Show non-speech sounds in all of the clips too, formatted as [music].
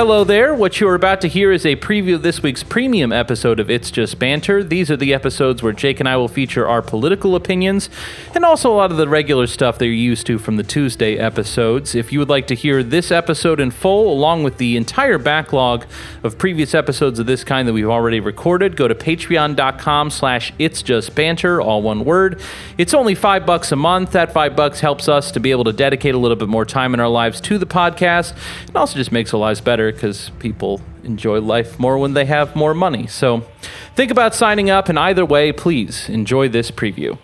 Hello there. What you're about to hear is a preview of this week's premium episode of It's Just Banter. These are the episodes where Jake and I will feature our political opinions and also a lot of the regular stuff that you're used to from the Tuesday episodes. If you would like to hear this episode in full, along with the entire backlog of previous episodes of this kind that we've already recorded, go to patreon.com slash It's Just Banter, all one word. It's only five bucks a month. That five bucks helps us to be able to dedicate a little bit more time in our lives to the podcast and also just makes our lives better because people enjoy life more when they have more money. So think about signing up, and either way, please enjoy this preview.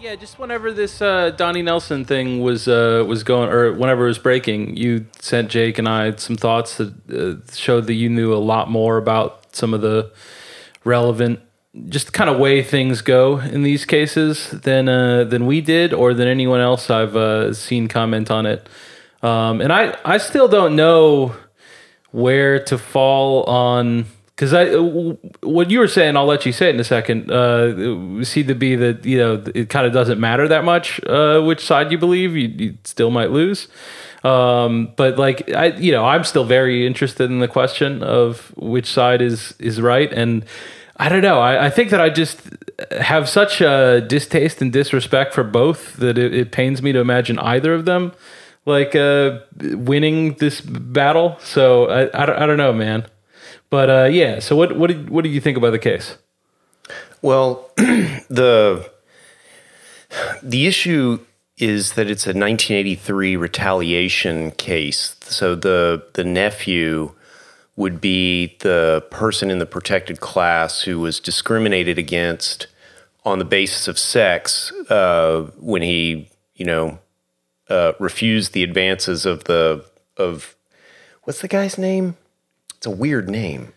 Yeah, just whenever this uh, Donnie Nelson thing was uh, was going, or whenever it was breaking, you sent Jake and I some thoughts that uh, showed that you knew a lot more about some of the relevant, just kind of way things go in these cases than uh, than we did, or than anyone else I've uh, seen comment on it. Um, and I I still don't know where to fall on because I what you were saying, I'll let you say it in a second. Uh, seemed to be that you know it kind of doesn't matter that much uh, which side you believe. You, you still might lose. Um, but like I, you know, I'm still very interested in the question of which side is is right, and I don't know. I, I think that I just have such a distaste and disrespect for both that it, it pains me to imagine either of them like uh, winning this battle. So I, I, don't, I don't know, man. But uh, yeah, so what what did what do you think about the case? Well, [clears throat] the the issue is that it's a 1983 retaliation case. So the the nephew would be the person in the protected class who was discriminated against on the basis of sex uh, when he, you know, uh, refused the advances of the of what's the guy's name? It's a weird name.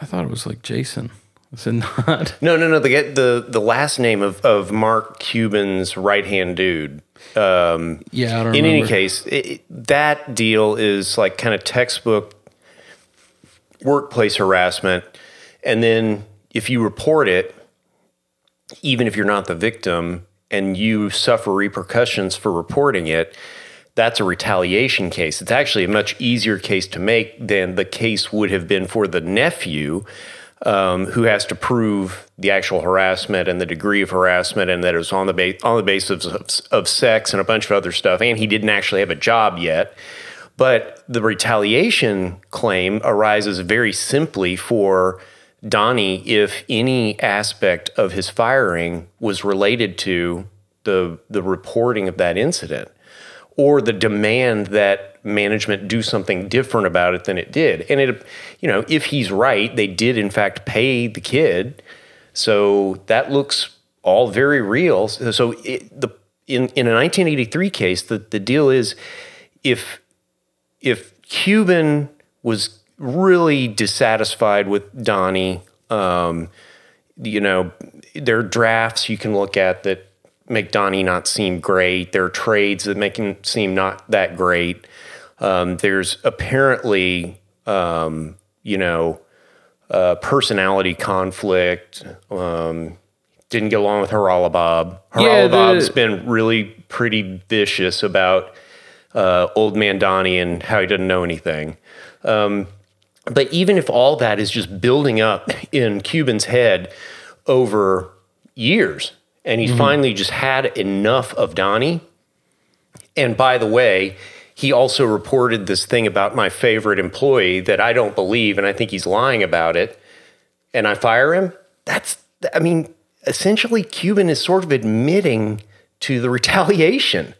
I thought it was like Jason. Is it not? [laughs] No, no, no. The the the last name of of Mark Cuban's right hand dude. Um, yeah, I don't. In remember. any case, it, that deal is like kind of textbook workplace harassment, and then if you report it, even if you're not the victim, and you suffer repercussions for reporting it, that's a retaliation case. It's actually a much easier case to make than the case would have been for the nephew, um, who has to prove the actual harassment and the degree of harassment, and that it was on the ba- on the basis of, of sex and a bunch of other stuff, and he didn't actually have a job yet. But the retaliation claim arises very simply for Donnie if any aspect of his firing was related to the the reporting of that incident or the demand that management do something different about it than it did. And it you know, if he's right, they did in fact pay the kid. So that looks all very real. So it, the in in a 1983 case, the the deal is if if Cuban was really dissatisfied with Donnie, um, you know, there are drafts you can look at that make Donnie not seem great. There are trades that make him seem not that great. Um, there's apparently, um, you know, uh, personality conflict. Um, didn't get along with Haralabob. Yeah, Haralabob's been really pretty vicious about uh, old man Donnie and how he doesn't know anything. Um, but even if all that is just building up in Cuban's head over years, and he's mm-hmm. finally just had enough of Donnie. And by the way, he also reported this thing about my favorite employee that I don't believe, and I think he's lying about it. And I fire him. That's, I mean, essentially, Cuban is sort of admitting to the [laughs] retaliation.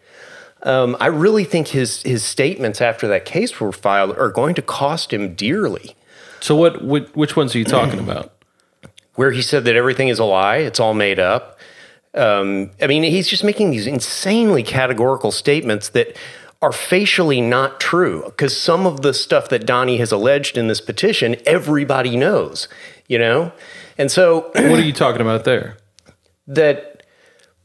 Um, I really think his his statements after that case were filed are going to cost him dearly. So what, which, which ones are you talking [clears throat] about? Where he said that everything is a lie, it's all made up. Um, I mean, he's just making these insanely categorical statements that are facially not true because some of the stuff that Donnie has alleged in this petition, everybody knows, you know? And so what are you talking about there? [clears throat] that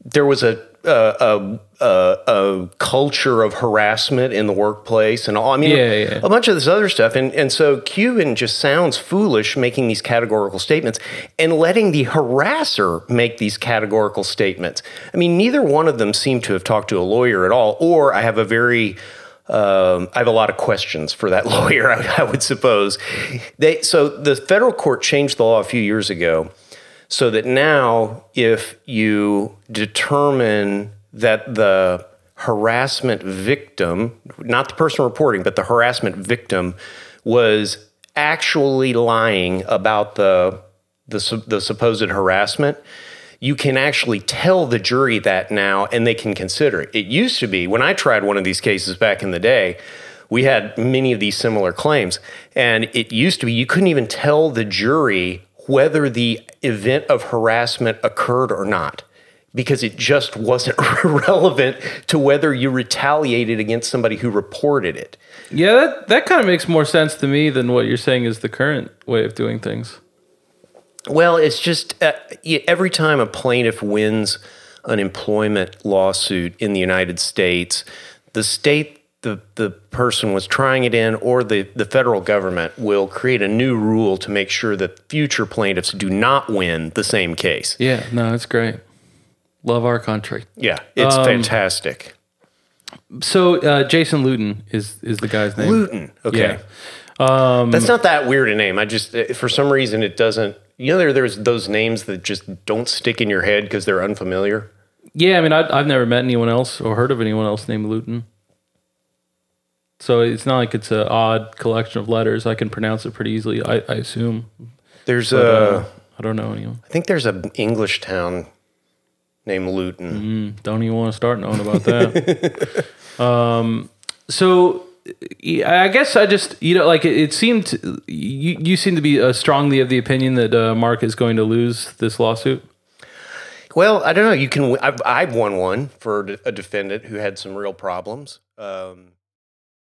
there was a, a, a, a, a culture of harassment in the workplace and all. I mean, Yeah, yeah. a bunch of this other stuff. And, and so Cuban just sounds foolish making these categorical statements and letting the harasser make these categorical statements. I mean, neither one of them seem to have talked to a lawyer at all, or I have a very Um, I have a lot of questions for that [laughs] lawyer. I, I would suppose. They so the federal court changed the law a few years ago, so that now if you determine that the harassment victim, not the person reporting, but the harassment victim, was actually lying about the the, the supposed harassment, you can actually tell the jury that now and they can consider it. It used to be when I tried one of these cases back in the day, we had many of these similar claims. And it used to be you couldn't even tell the jury whether the event of harassment occurred or not because it just wasn't [laughs] relevant to whether you retaliated against somebody who reported it. Yeah, that, that kind of makes more sense to me than what you're saying is the current way of doing things. Well, it's just uh, every time a plaintiff wins an employment lawsuit in the United States, the state the, the person was trying it in or the, the federal government will create a new rule to make sure that future plaintiffs do not win the same case. Yeah, no, it's great. Love our country. Yeah, it's fantastic. So uh, Jason Lutin is is the guy's name. Lutin. Okay. Yeah. That's not that weird a name. I just, uh, for some reason, it doesn't. You know, there, there's those names that just don't stick in your head because they're unfamiliar. Yeah, I mean, I, I've never met anyone else or heard of anyone else named Lutin. So it's not like it's an odd collection of letters. I can pronounce it pretty easily. I, I assume. There's But, a. uh, I don't know anyone. I think there's an English town named Luton. Don't even want to start knowing about that. [laughs] um, so I guess I just you know like it, it seemed you you seem to be uh, strongly of the opinion that uh, Mark is going to lose this lawsuit. Well, I don't know. You can. I've, I've won one for a defendant who had some real problems. Um,